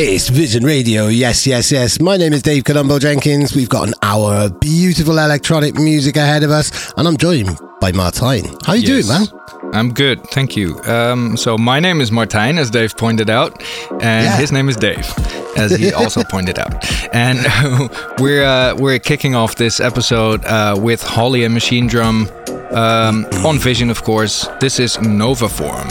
It's Vision Radio. Yes, yes, yes. My name is Dave Colombo Jenkins. We've got an hour of beautiful electronic music ahead of us, and I'm joined by Martijn. How are you yes. doing, man? I'm good, thank you. Um, so my name is Martijn, as Dave pointed out, and yeah. his name is Dave, as he also pointed out. And we're uh, we're kicking off this episode uh, with Holly and Machinedrum um, on Vision, of course. This is Novaform.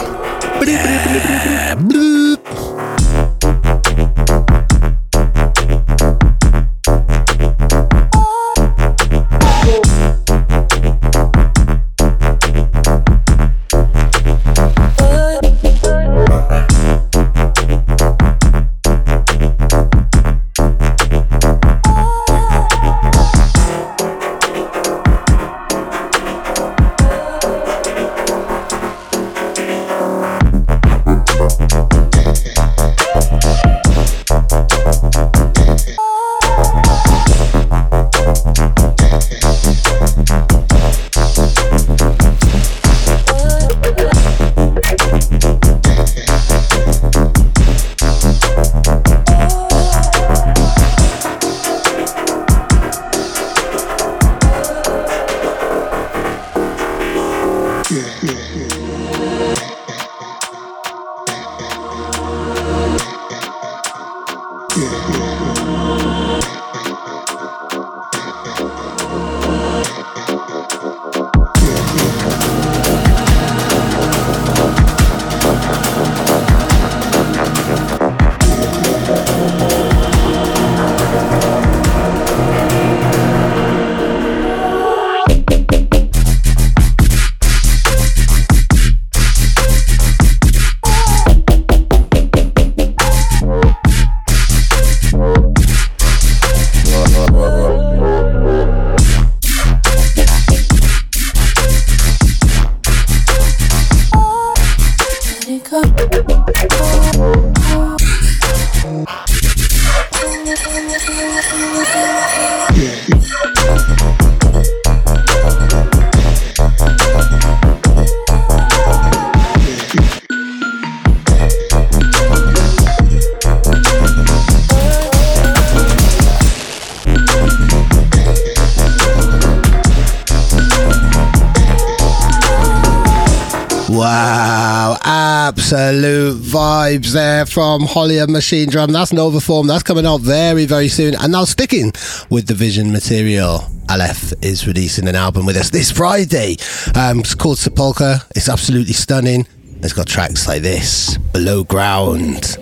There from Holly and Machinedrum. That's Novaform. That's coming out very, very soon. And now sticking with the Vision material. Aleph is releasing an album with us this Friday. Um, it's called Sepulchre. It's absolutely stunning. It's got tracks like this, Below Ground.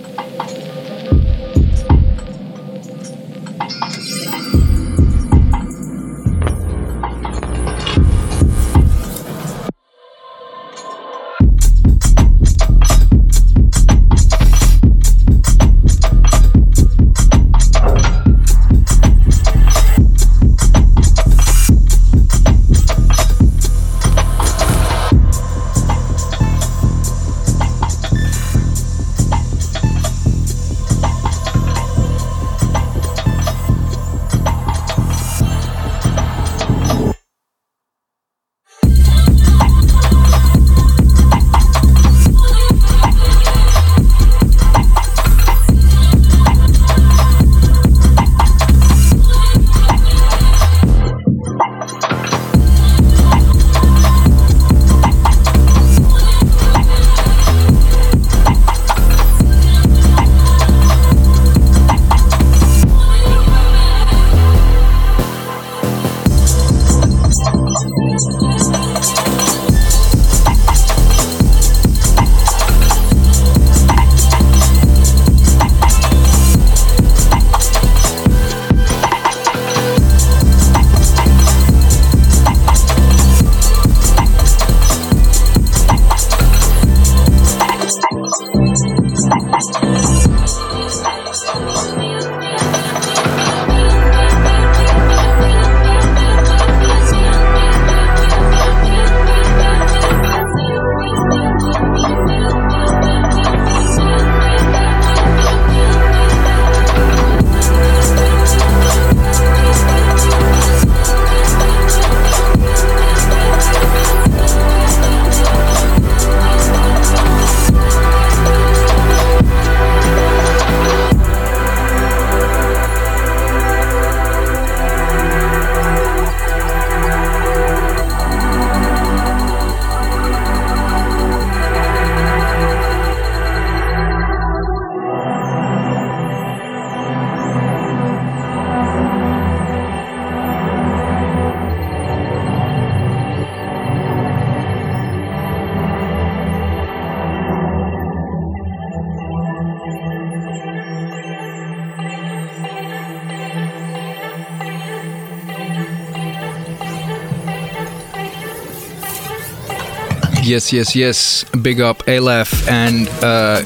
Yes, yes, yes. Big up Aleph and uh,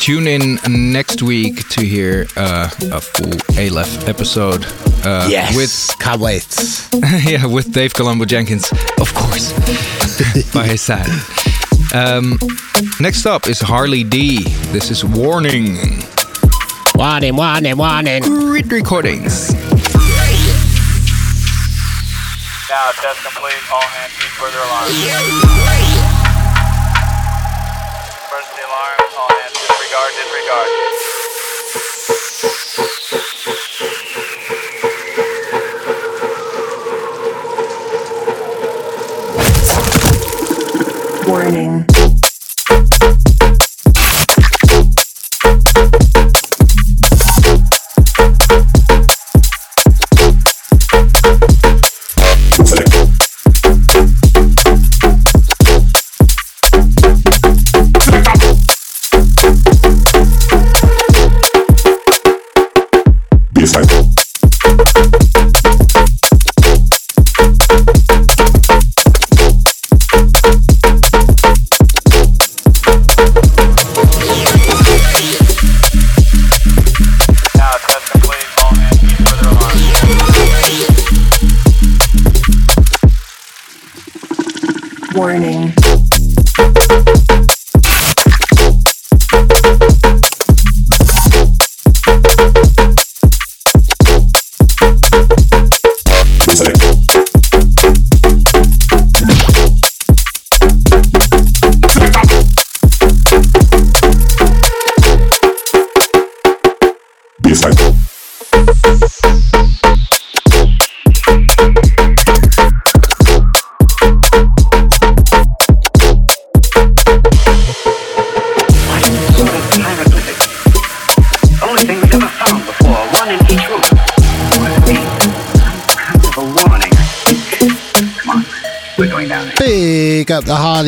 tune in next week to hear uh, a full Aleph episode. Uh, yes, with can't wait. yeah, with Dave Colombo Jenkins, of course, by his side. Um, next up is Harley D. This is Warning. Warning, warning, warning. Great recordings. Now, test complete. All hands keep further alarm. Disregard, disregard. Jungle.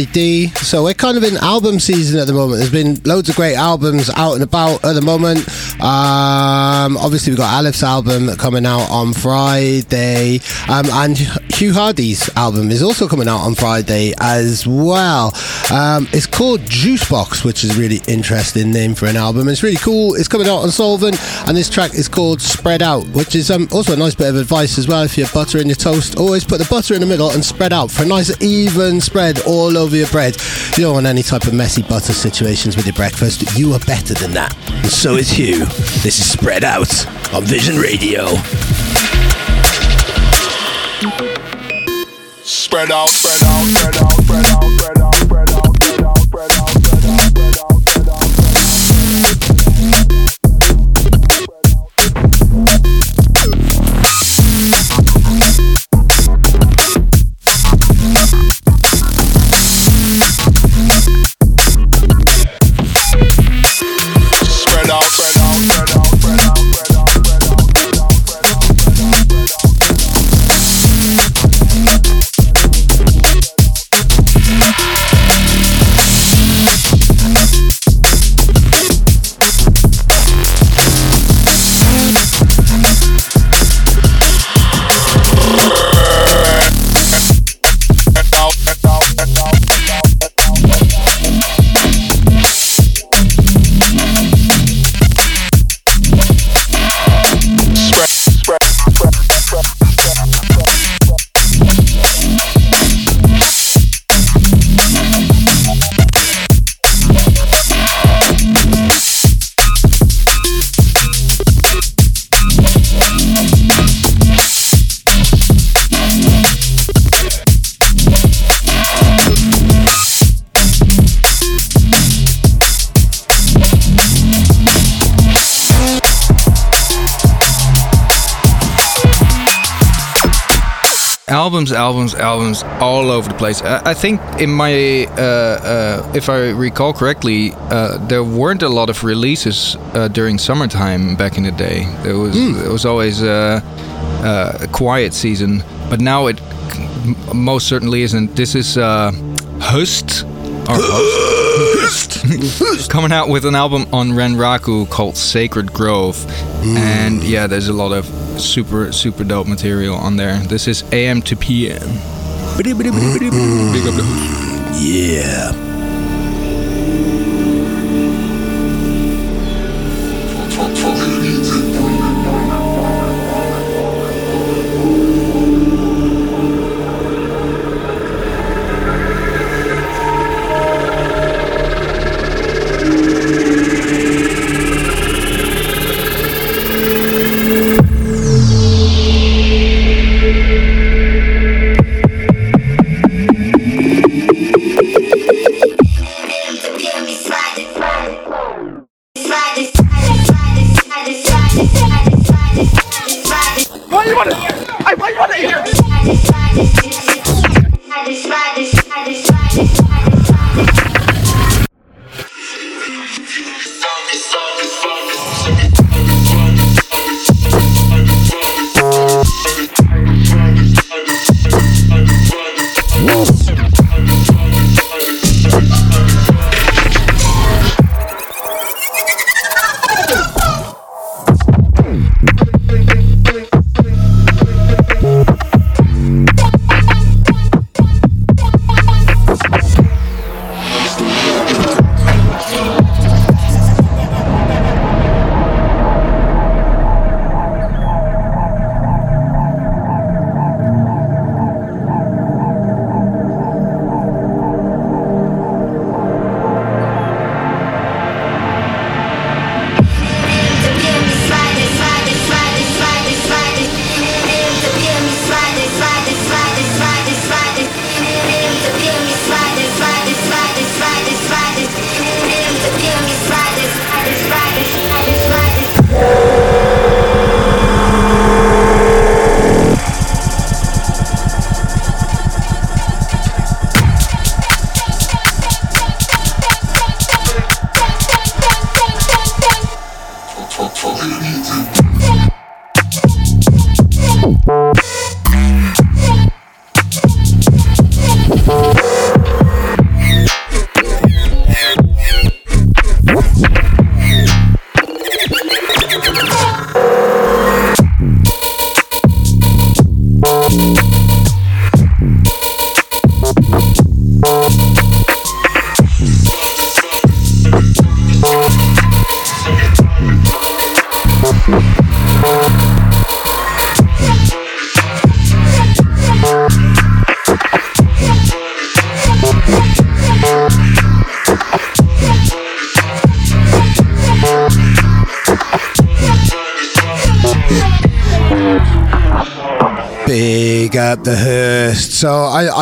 D. So we're kind of in album season at the moment. There's been loads of great albums out and about at the moment. Um, obviously, we've got Aleph's album coming out on Friday, um, and Hugh Hardie's album is also coming out on Friday as well. Um, it's called Juicebox, which is a really interesting name for an album. It's really cool. It's coming out on Soulvent, and this track is called Spread Out, which is um, also a nice bit of advice as well. If you're buttering your toast, always put the butter in the middle and spread out for a nice even spread all over your bread. You don't want any type of messy butter situations with your breakfast. You are better than that. And so is Hugh. This is Spread Out on Vision Radio. Spread out, spread out, spread out, albums, albums, all over the place. I, I think in my, uh, uh, if I recall correctly, uh, there weren't a lot of releases uh, during summertime back in the day. There was, Mm. there was always uh, uh, a quiet season, but now it m- most certainly isn't. This is uh, HØST. HØST. coming out with an album on Renraku called Sacred Grove, and yeah, there's a lot of super super dope material on there. This is AM to PM. Mm-hmm. Big up the host. Yeah.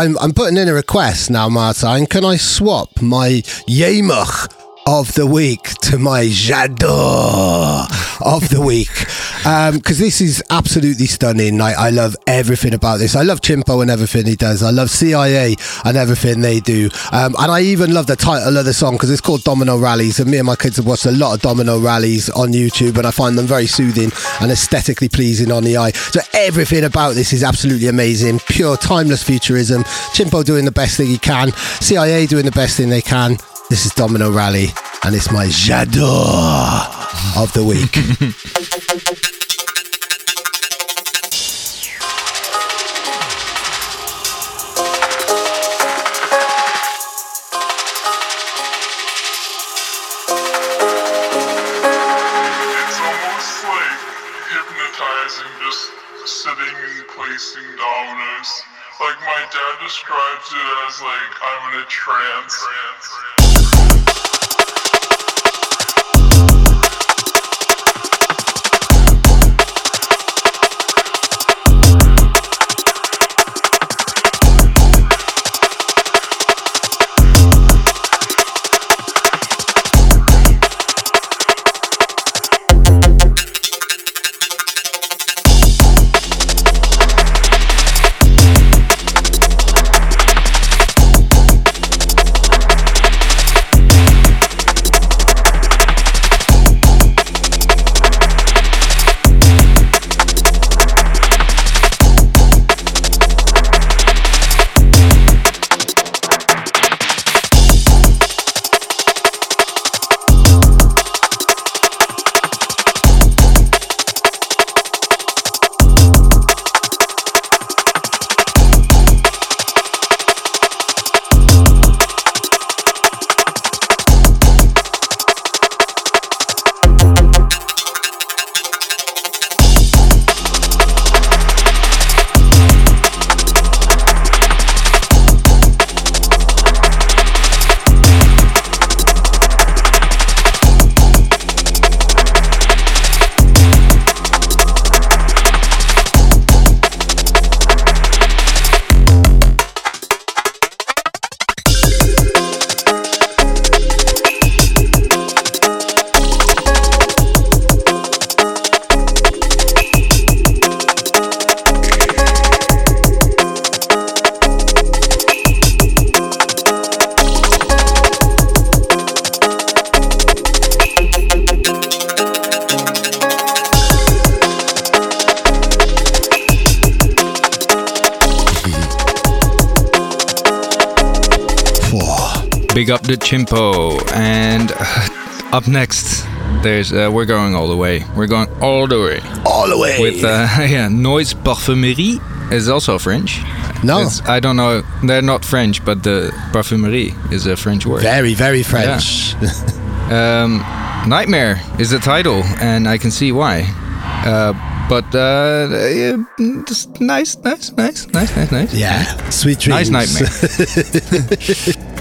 I'm, I'm putting in a request now, Martin. Can I swap my Yamach of the week to my J'adore of the week? Because this is absolutely stunning. I, I love everything about this. I love Chimpo and everything he does. I love CIA and everything they do. Um, and I even love the title of the song because it's called Domino Rallies. And me and my kids have watched a lot of Domino Rallies on YouTube and I find them very soothing and aesthetically pleasing on the eye. So everything about this is absolutely amazing. Pure timeless futurism. Chimpo doing the best thing he can. CIA doing the best thing they can. This is Domino Rally and it's my J'adore of the week. the chimpo. And uh, up next, there's uh, we're going all the way. We're going all the way All the way. with uh, yeah, Noise Parfumerie is also French. no. It's, I don't know. They're not French, but the parfumerie is a French word. Very, very French. Um, Nightmare is the title, and I can see why. Uh, but uh, yeah, just nice, nice, nice, nice, nice, nice. yeah. Sweet dreams. Nice nightmare.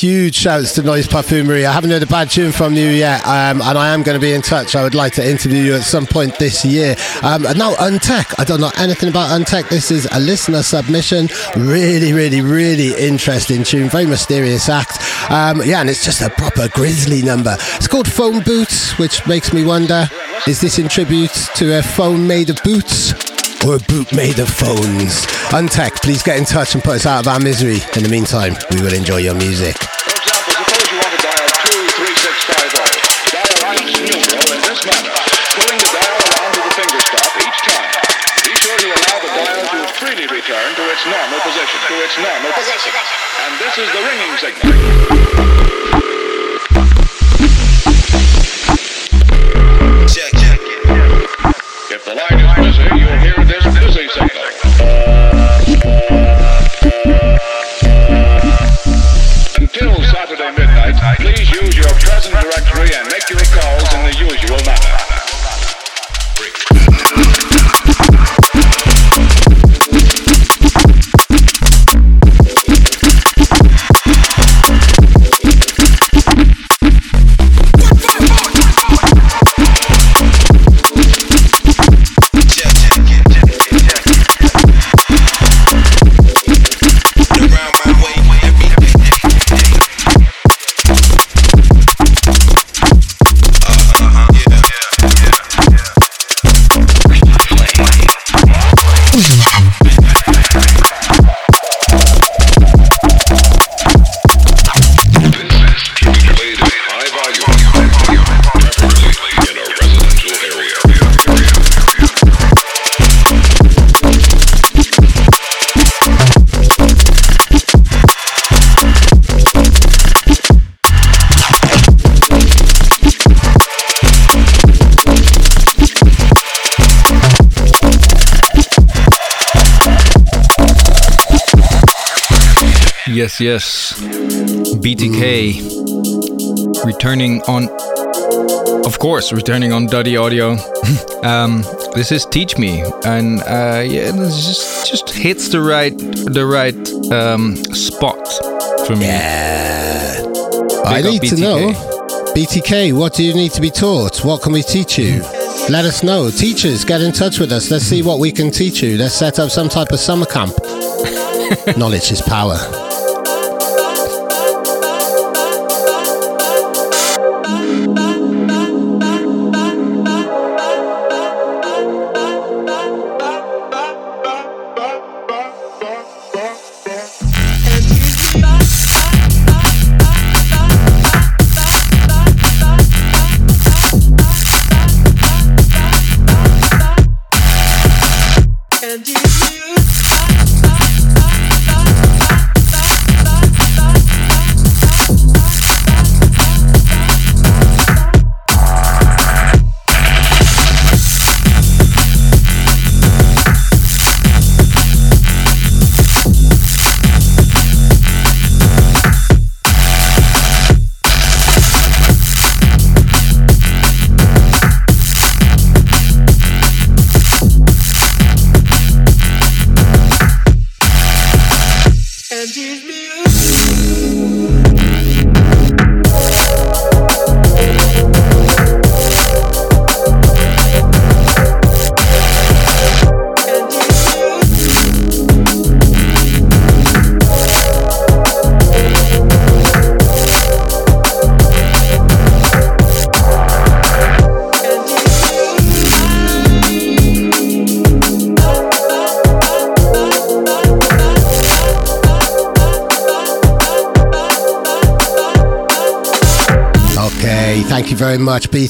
huge shouts to Noise Parfumerie. I haven't heard a bad tune from you yet, um, and I am going to be in touch. I would like to interview you at some point this year. Um, and now, Untek. I don't know anything about Untek. This is a listener submission. Really, really, really interesting tune. Very mysterious act. Um, yeah, and it's just a proper grizzly number. It's called Phone Boots, which makes me wonder is this in tribute to a phone made of boots? Or a boot made of phones. Untek, please get in touch and put us out of our misery. In the meantime, we will enjoy your music. For example, suppose you want to dial 23650. Dial each numeral in this manner, pulling the dial around to the finger stop each time. Be sure to allow the dial to freely return to its normal position. To its normal position. And this is the ringing signal. Yes, yes. BTK returning on, of course, returning on Dutty Audio. um, this is Teach Me, and uh, yeah, this just just hits the right the right um, spot for me. Yeah. I need to know. BTK, what do you need to be taught? What can we teach you? Let us know. Teachers, get in touch with us. Let's see what we can teach you. Let's set up some type of summer camp. Knowledge is power.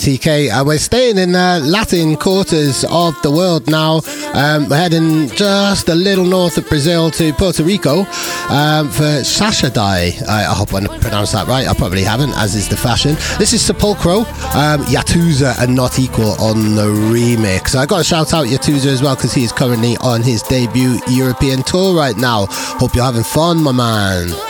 BTK. Uh, we're staying in the Latin quarters of the world now. Um, we're heading just a little north of Brazil to Puerto Rico um, for Sashadai. I, I hope I pronounced that right. I probably haven't, as is the fashion. This is Sepulcro, um, Yatuza, and Not Equal on the remix. I got to shout out Yatuza as well because he is currently on his debut European tour right now. Hope you're having fun, my man.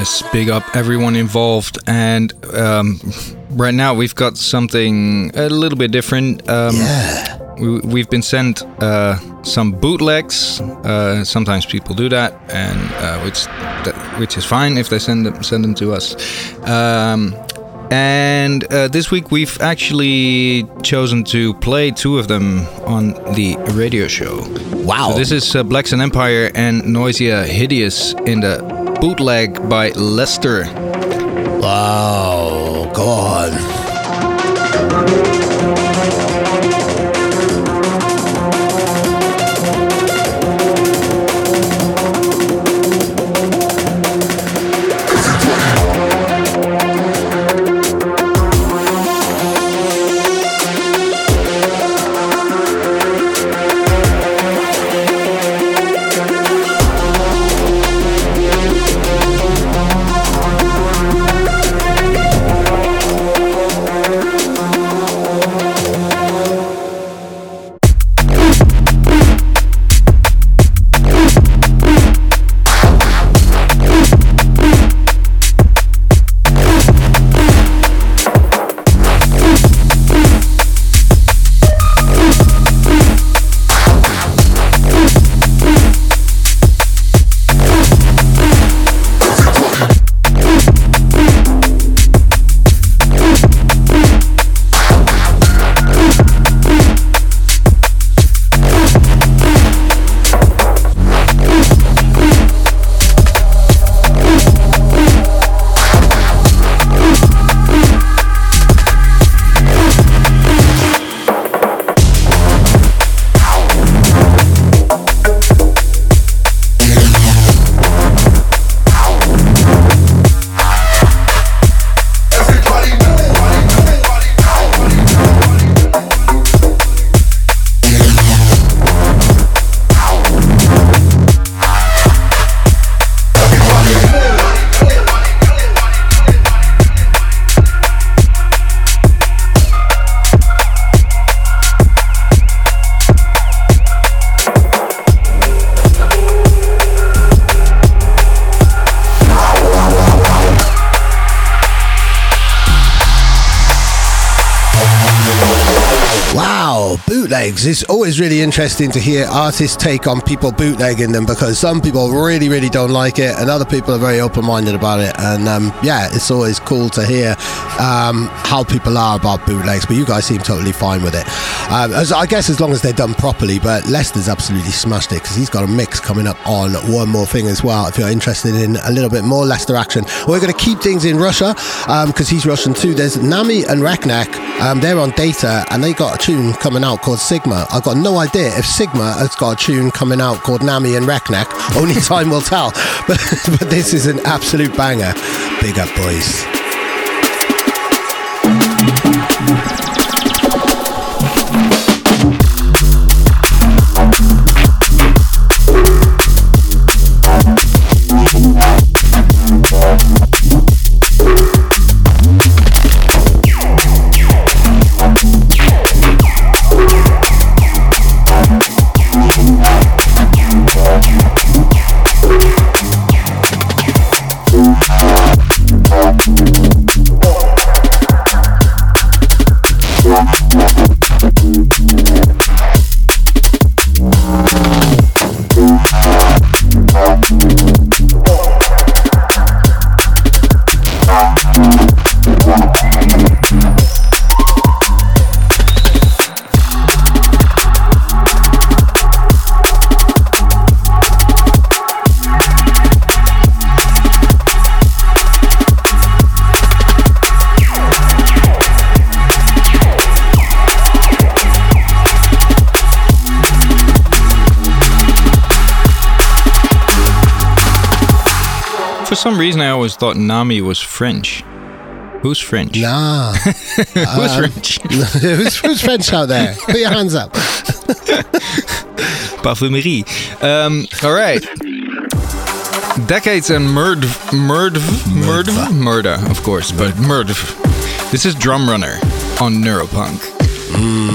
Yes, big up everyone involved. And um, right now we've got something a little bit different. Um, Yeah. we, we've been sent uh, some bootlegs. Uh, sometimes people do that, and uh, which that, which is fine if they send them send them to us. Um, and uh, this week we've actually chosen to play two of them on the radio show. Wow. So this is uh, Black Sun Empire and Noisia Hideous in the bootleg by Lester. Wow, go bootlegs. It's always really interesting to hear artists' take on people bootlegging them because some people really, really don't like it, and other people are very open minded about it. And um, yeah, it's always cool to hear um, how people are about bootlegs, but you guys seem totally fine with it. Um, as, I guess as long as they're done properly, but Lester's absolutely smashed it because he's got a mix coming up on One More Thing as well. If you're interested in a little bit more Lester action, we're going to keep things in Russia because he's Russian too. There's Nami and Reknak, um, they're on data and they got a tune coming out called Sigma. I've got no idea if Sigma has got a tune coming out called Nami and Reknak. Only time will tell. But, but this is an absolute banger. Big up, boys. Thought Nami was French. Who's French? Nah. Who's Um, French? who's, who's French out there? Put your hands up. Parfumerie. Um, all right. Decades and murd, murd, murd, murder, of course, but murd. This is Drum Runner on Neuropunk. I'm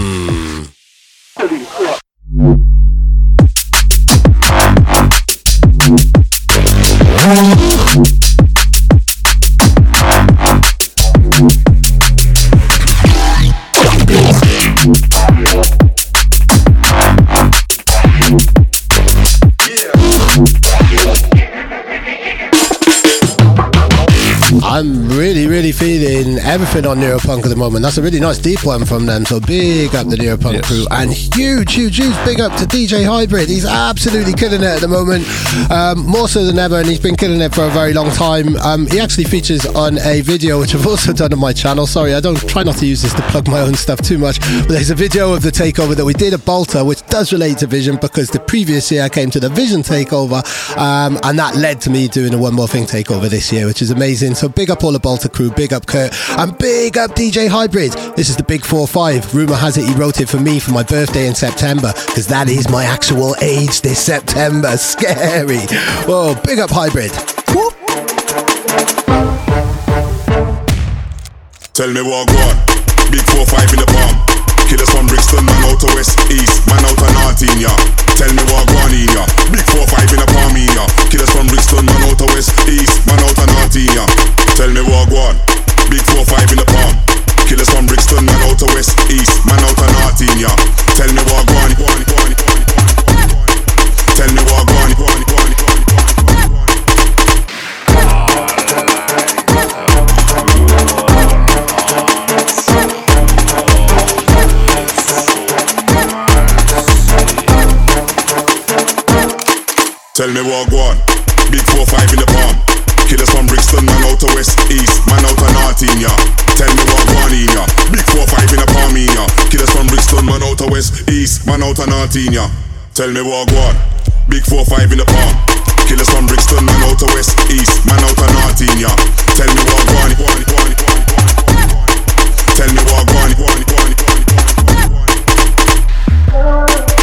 everything on Neuropunk at the moment. That's a really nice deep one from them. So big up the Neuropunk Yes. crew and huge, huge, huge big up to DJ Hybrid. He's absolutely killing it at the moment, um, more so than ever, and he's been killing it for a very long time. Um, he actually features on a video which I've also done on my channel. Sorry, I don't try not to use this to plug my own stuff too much, but there's a video of the takeover that we did at Bolter, which does relate to Vision because the previous year I came to the Vision takeover, um, and that led to me doing a One More Thing takeover this year, which is amazing. So big up all the Bolter crew, big up Kurt, and big up DJ Hybrid. This is the Big 4 5. Rumour has it he wrote it for me for my birthday in September, because that is my actual age this September. Scary. Whoa, big up Hybrid. Whoop. Tell me what go on. Big 4-5 in the palm. Killers from Brixton, man out to West East, man out to North. Tell me what go on in ya. Big 4-5 in the palm in ya. Killers from Brixton, man out to West East, man out to North. Tell me what go on. Big 4-5 in the palm. Killers from Brixton, man out to West East, man out to North in ya. Tell me what go on. go on, go on, go on, go on, go. Tell me what go on. go on, go on, go on, go on, go on. Tell me what go on. Big 4-5 in the palm. Killers from Brixton, man out to West East, man out to North in ya. Tell me what go on in ya. Big 4-5 in the palm in ya. Killers from Brixton, man out to West East, man out to North in ya. Tell me what go on. Big 4-5 in the palm. Killers from Brixton, man out to West East, man out to North in ya. Tell me what go on. go on, go on, go on, go on, go on, go on. Tell me what go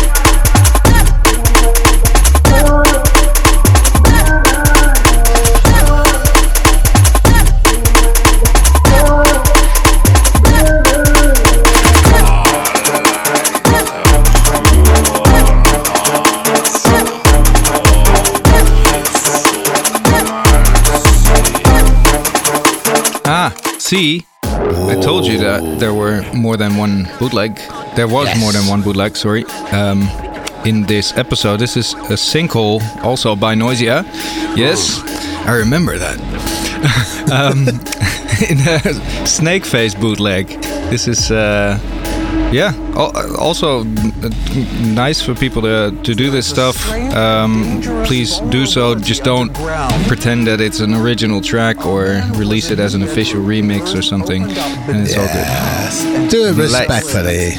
see, I told you that there were more than one bootleg. there was Yes. more than one bootleg. Sorry. Um, in this episode, this is a sinkhole, also by Noisia. Yes, I remember that. um, in a Snakeface bootleg. This is. Uh, yeah. Also, uh, nice for people to to do this stuff. Um, please do so. Just don't pretend that it's an original track or release it as an official remix or something. And it's all good. Do it Relax. respectfully.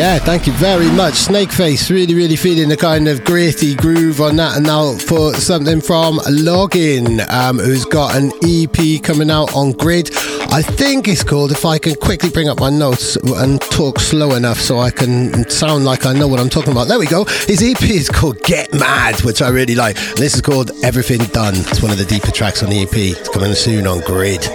Yeah, thank you very much. Snakeface, really, really feeling the kind of gritty groove on that. And now for something from L0G1N, um, who's got an EP coming out on Grid. I think it's called, if I can quickly bring up my notes and talk slow enough so I can sound like I know what I'm talking about. There we go. His EP is called Get Mad, which I really like. And this is called Everything Done. It's one of the deeper tracks on the EP. It's coming soon on Grid.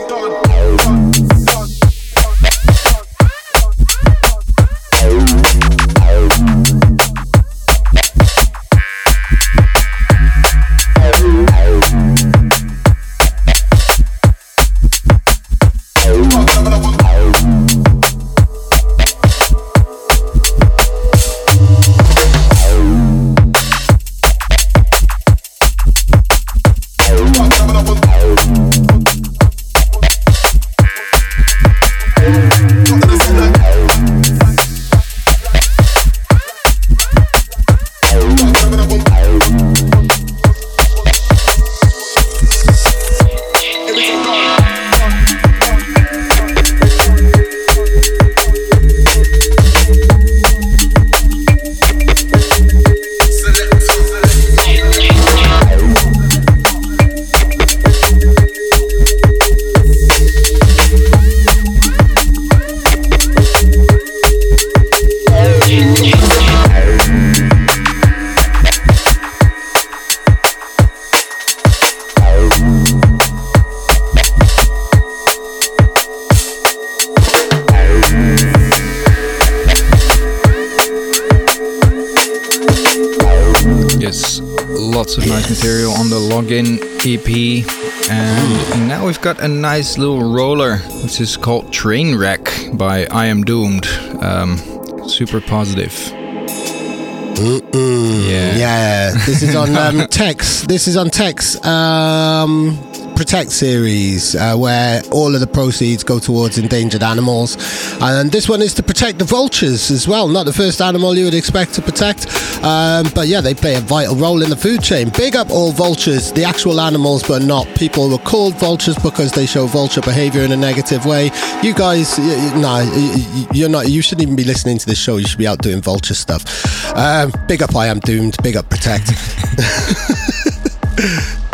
Yes, lots of nice material on the L0G1N EP. And now we've got a nice little roller, which is called Trainwreck by I Am Doomed. Um, super positive. Yeah. Yeah, this is on um, Tex. This is on Tex um, Protect series, uh, where all of the proceeds go towards endangered animals, and this one is to protect the vultures as well. Not the first animal you would expect to protect, um, but yeah, they play a vital role in the food chain. Big up all vultures, the actual animals, but not people who are called vultures because they show vulture behavior in a negative way. You guys, nah, you're not. You shouldn't even be listening to this show. You should be out doing vulture stuff. Um, big up, I am doomed. Big up, protect.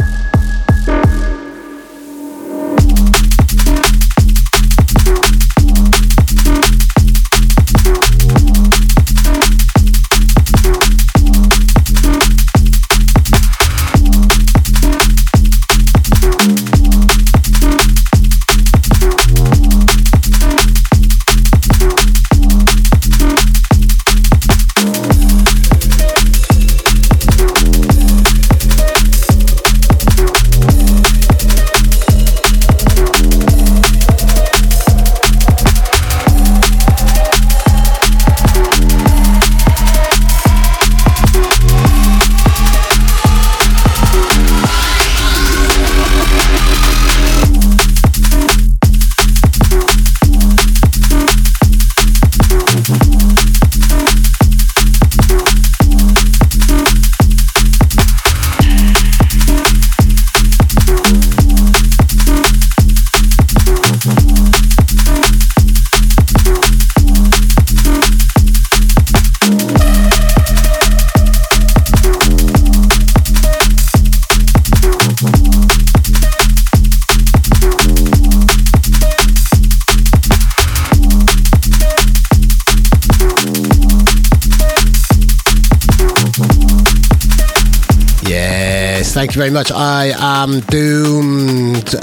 thank you very much. I am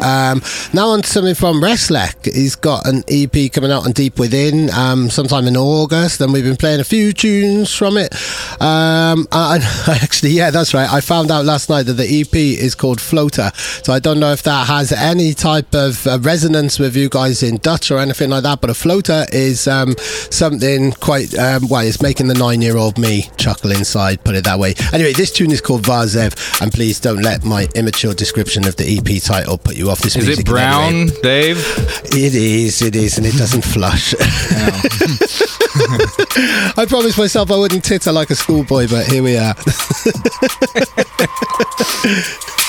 Um, now on something from Reslek. He's got an EP coming out on Deep Within um, sometime in August, and we've been playing a few tunes from it. Um, and actually, yeah, that's right. I found out last night that the EP is called Floater, so I don't know if that has any type of uh, resonance with you guys in Dutch or anything like that. But a floater is um, something quite um, well. It's making the nine-year-old me chuckle inside. Put it that way. Anyway, this tune is called Vazev. and please don't let my immature description of the EP title put you off this Is music it any way. brown, Dave? It is, it is, and it doesn't flush. I promised myself I wouldn't titter like a schoolboy, but here we are.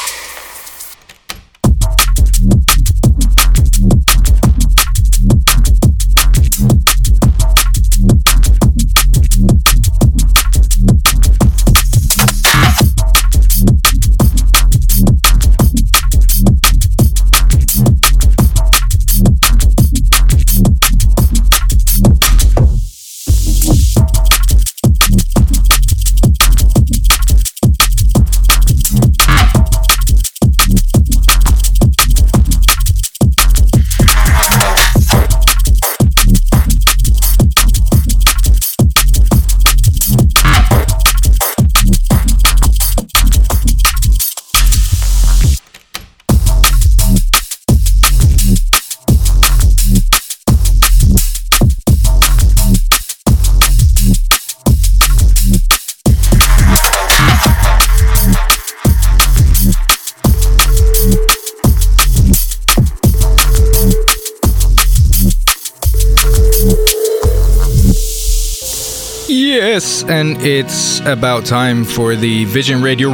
and it's about time for the Vision Radio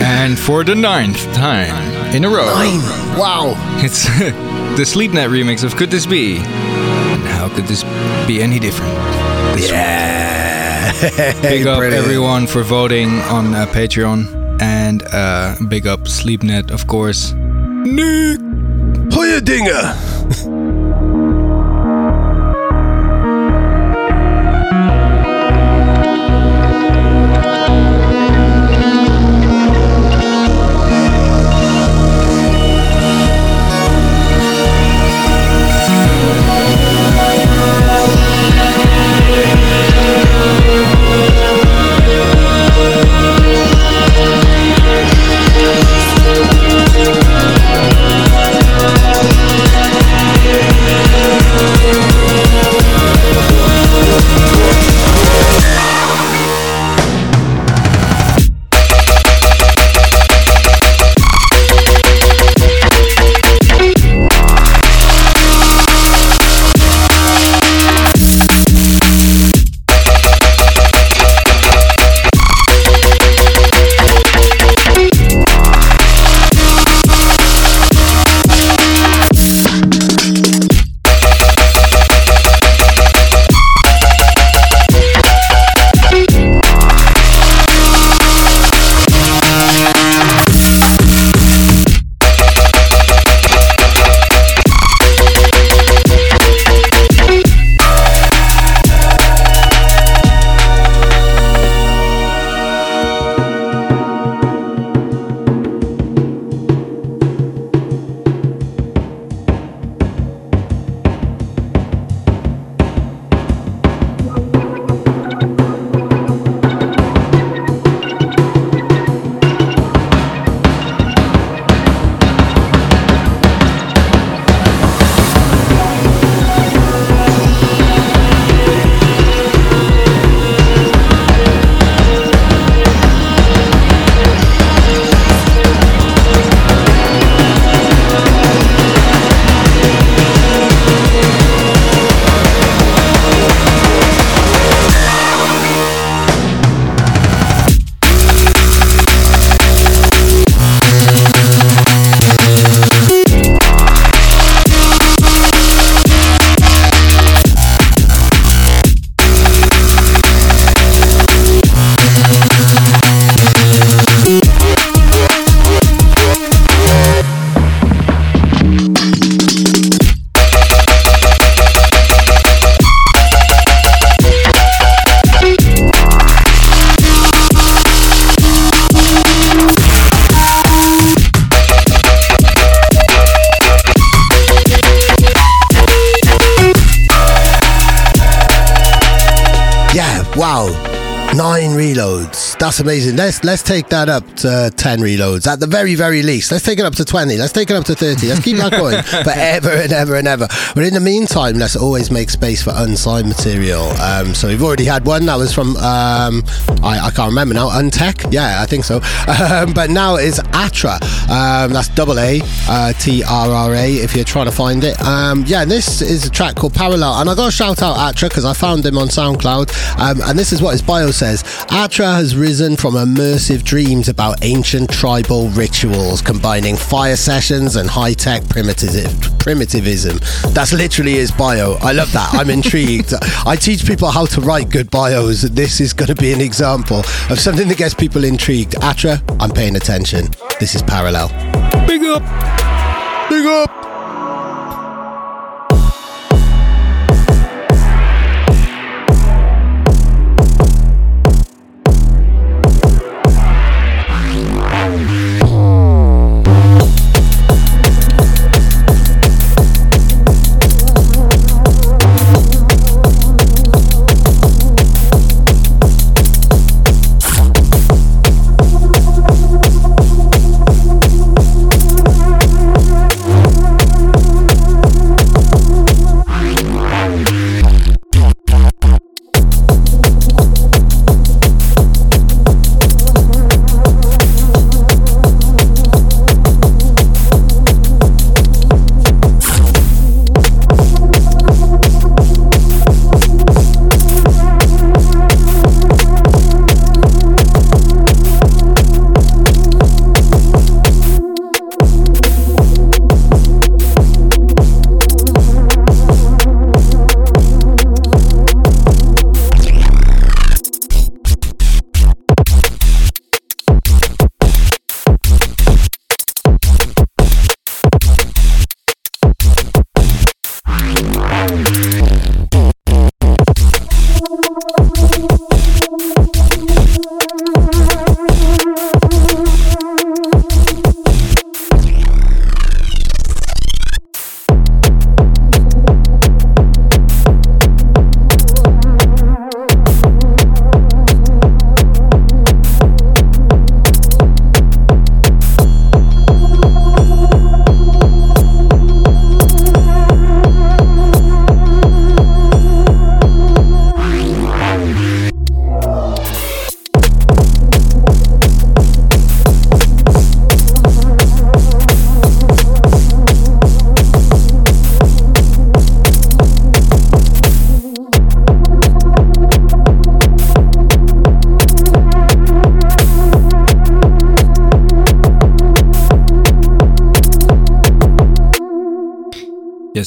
and for the ninth time in a row. Nine. Wow! It's the Sleepnet remix of "Could This Be?" And how could this be any different? This yeah. big up everyone for voting on uh, Patreon, and uh, big up Sleepnet, of course. Nick. Hoya Dinger. Yeah, wow. Nine reloads. That's amazing. Let's let's take that up to ten reloads at the very very least. Let's take it up to twenty. Let's take it up to thirty. Let's keep that going forever and ever and ever. But in the meantime, let's always make space for unsigned material. Um, so we've already had one that was from um, I, I can't remember now. Untek. Yeah, I think so. Um, but now it's Atra. Um, that's double A uh, T R R A. If you're trying to find it. Um, yeah, this is a track called Parallel, and I got to shout out Atra because I found him on SoundCloud. Um, and this is what his bio says. Atra has risen from immersive dreams about ancient tribal rituals, combining fire sessions and high-tech primitivism. primitivism. That's literally his bio. I love that. I'm intrigued. I teach people how to write good bios. This is going to be an example of something that gets people intrigued. Atra, I'm paying attention. This is Parallel. Big up. Big up.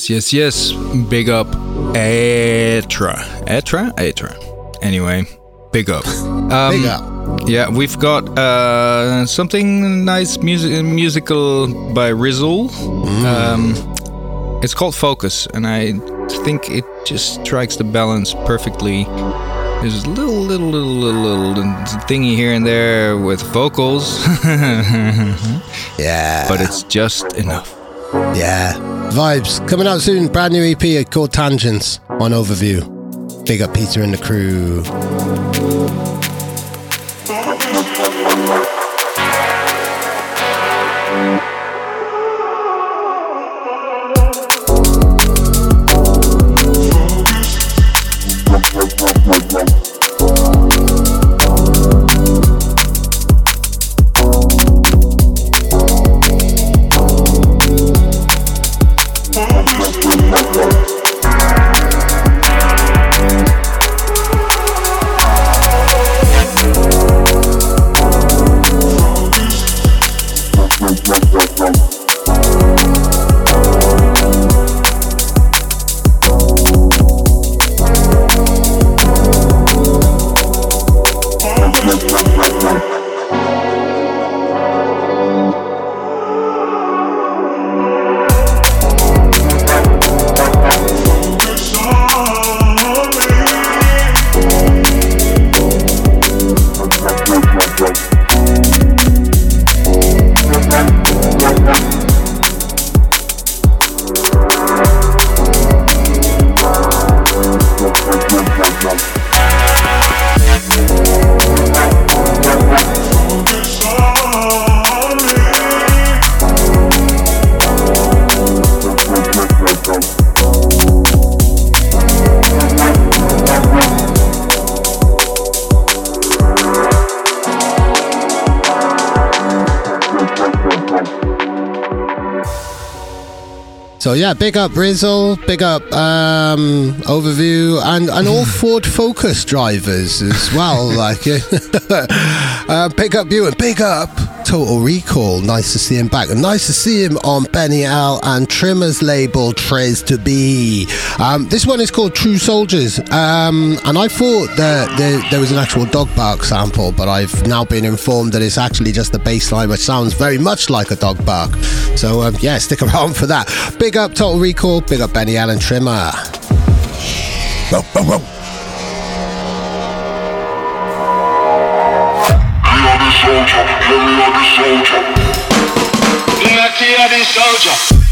Yes, yes, yes. Big up Etra. Etra? Etra. Anyway, big up. Um, Big up. Yeah, we've got uh, something nice music musical by Rizzle. Um, it's called Focus, and I think it just strikes the balance perfectly. There's a little, little, little, little, little thingy here and there with vocals, Yeah. but it's just enough. Yeah. Vibes. Coming out soon. Brand new EP called Tangents on Overview. Big up Peter and the crew. Yeah, big up Rizzle, big up um, Overview, and and all Ford Focus drivers as well. like, uh, big up you and big up Total Recall. Nice to see him back. And nice to see him on Benny L and Trimmer's label Tres to Be. Um, this one is called True Soldiers. Um, and I thought that there, there was an actual dog bark sample, but I've now been informed that it's actually just the bass line, which sounds very much like a dog bark. So um, yeah, stick around for that. Big up Total Recall. Big up Benny L and Trimmer. Let me hear the soldier. Let me hear the soldier.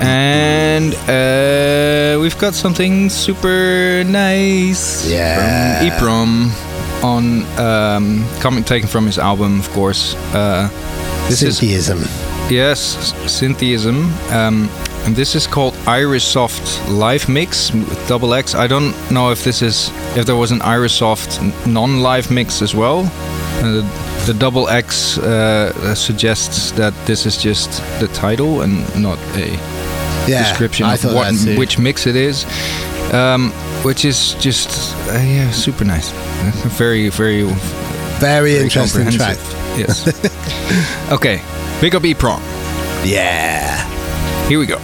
And uh, we've got something super nice Yeah. from EPROM on um, coming taken from his album, of course. Uh, this is Syntheism. yes, Syntheism. Um, and this is called Irisoft Live Mix with double X. I don't know if this is if there was an Irisoft non-live mix as well. Uh, the double X uh, suggests that this is just the title and not a Yeah, description I of what which mix it is, um, which is just uh, yeah, super nice. Very, very, Very interesting track. Yes. okay, big up EPROM. Yeah. Here we go.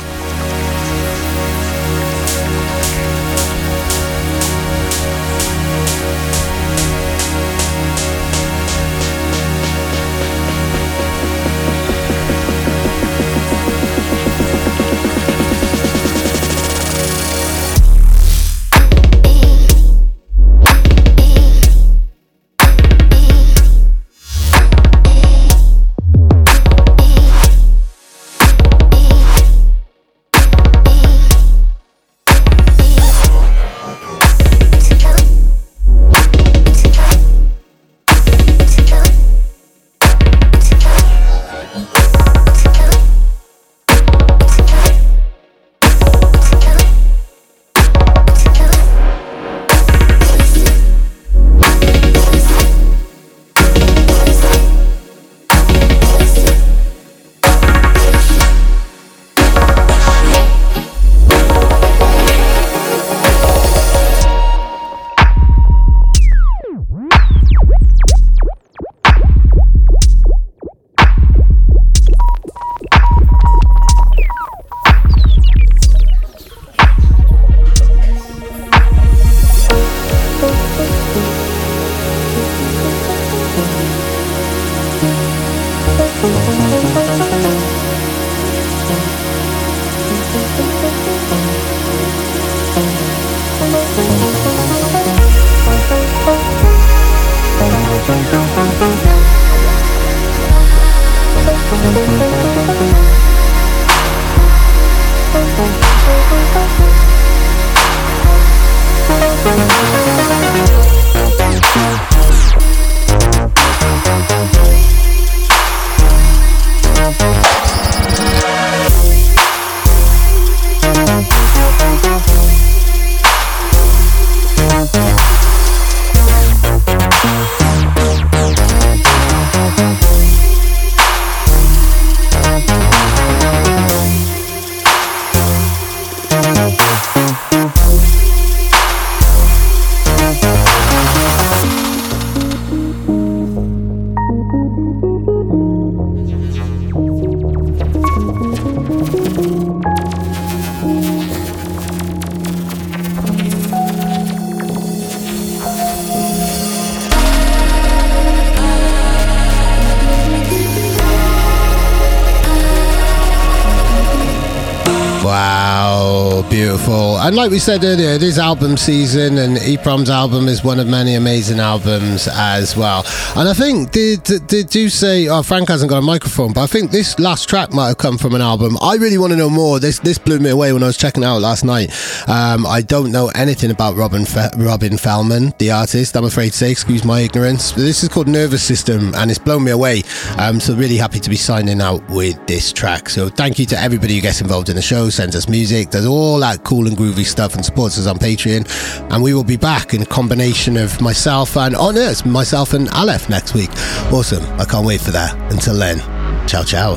Like we said earlier, it is album season, and EPROM's album is one of many amazing albums as well. And I think, did did you say, oh, Frank hasn't got a microphone, but I think this last track might have come from an album. I really want to know more. This this blew me away when I was checking out last night. Um, I don't know anything about Robin Fe- Robin Fellman, the artist, I'm afraid to say, excuse my ignorance. But this is called Nervous System, and it's blown me away. Um, so really happy to be signing out with this track. So thank you to everybody who gets involved in the show, sends us music, does all that cool and groovy stuff and supports us on Patreon. And we will be back in a combination of myself and, oh no, it's myself and Aleph next week. Awesome. I can't wait for that. Until then, ciao, ciao.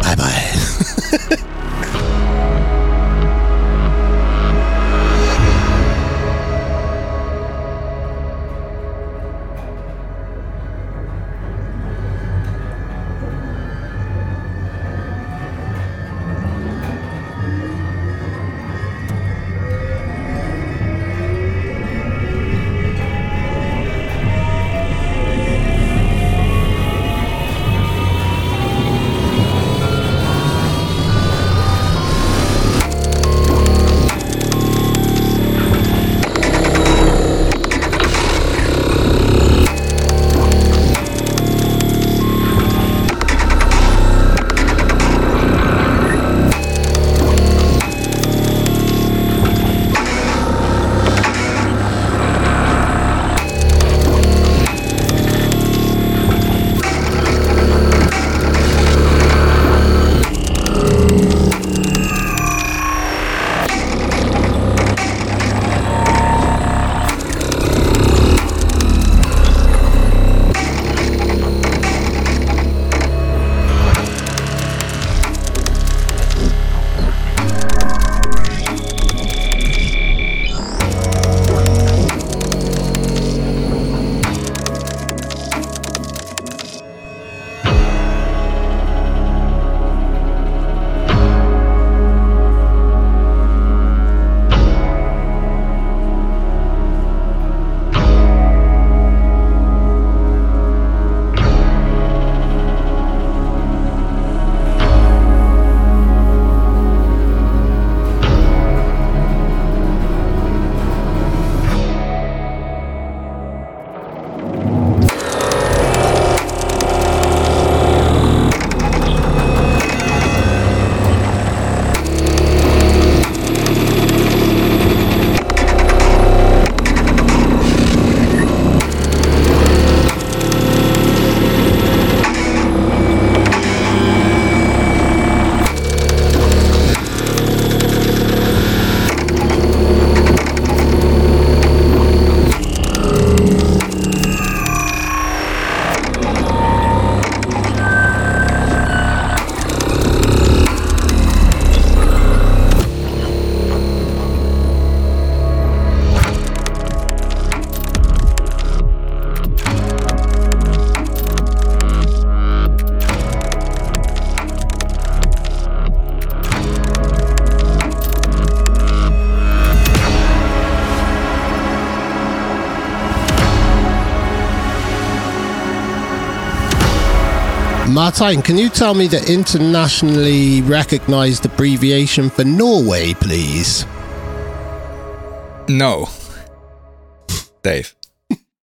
Bye bye. Martijn, can you tell me the internationally recognized abbreviation for Norway, please? No. Dave.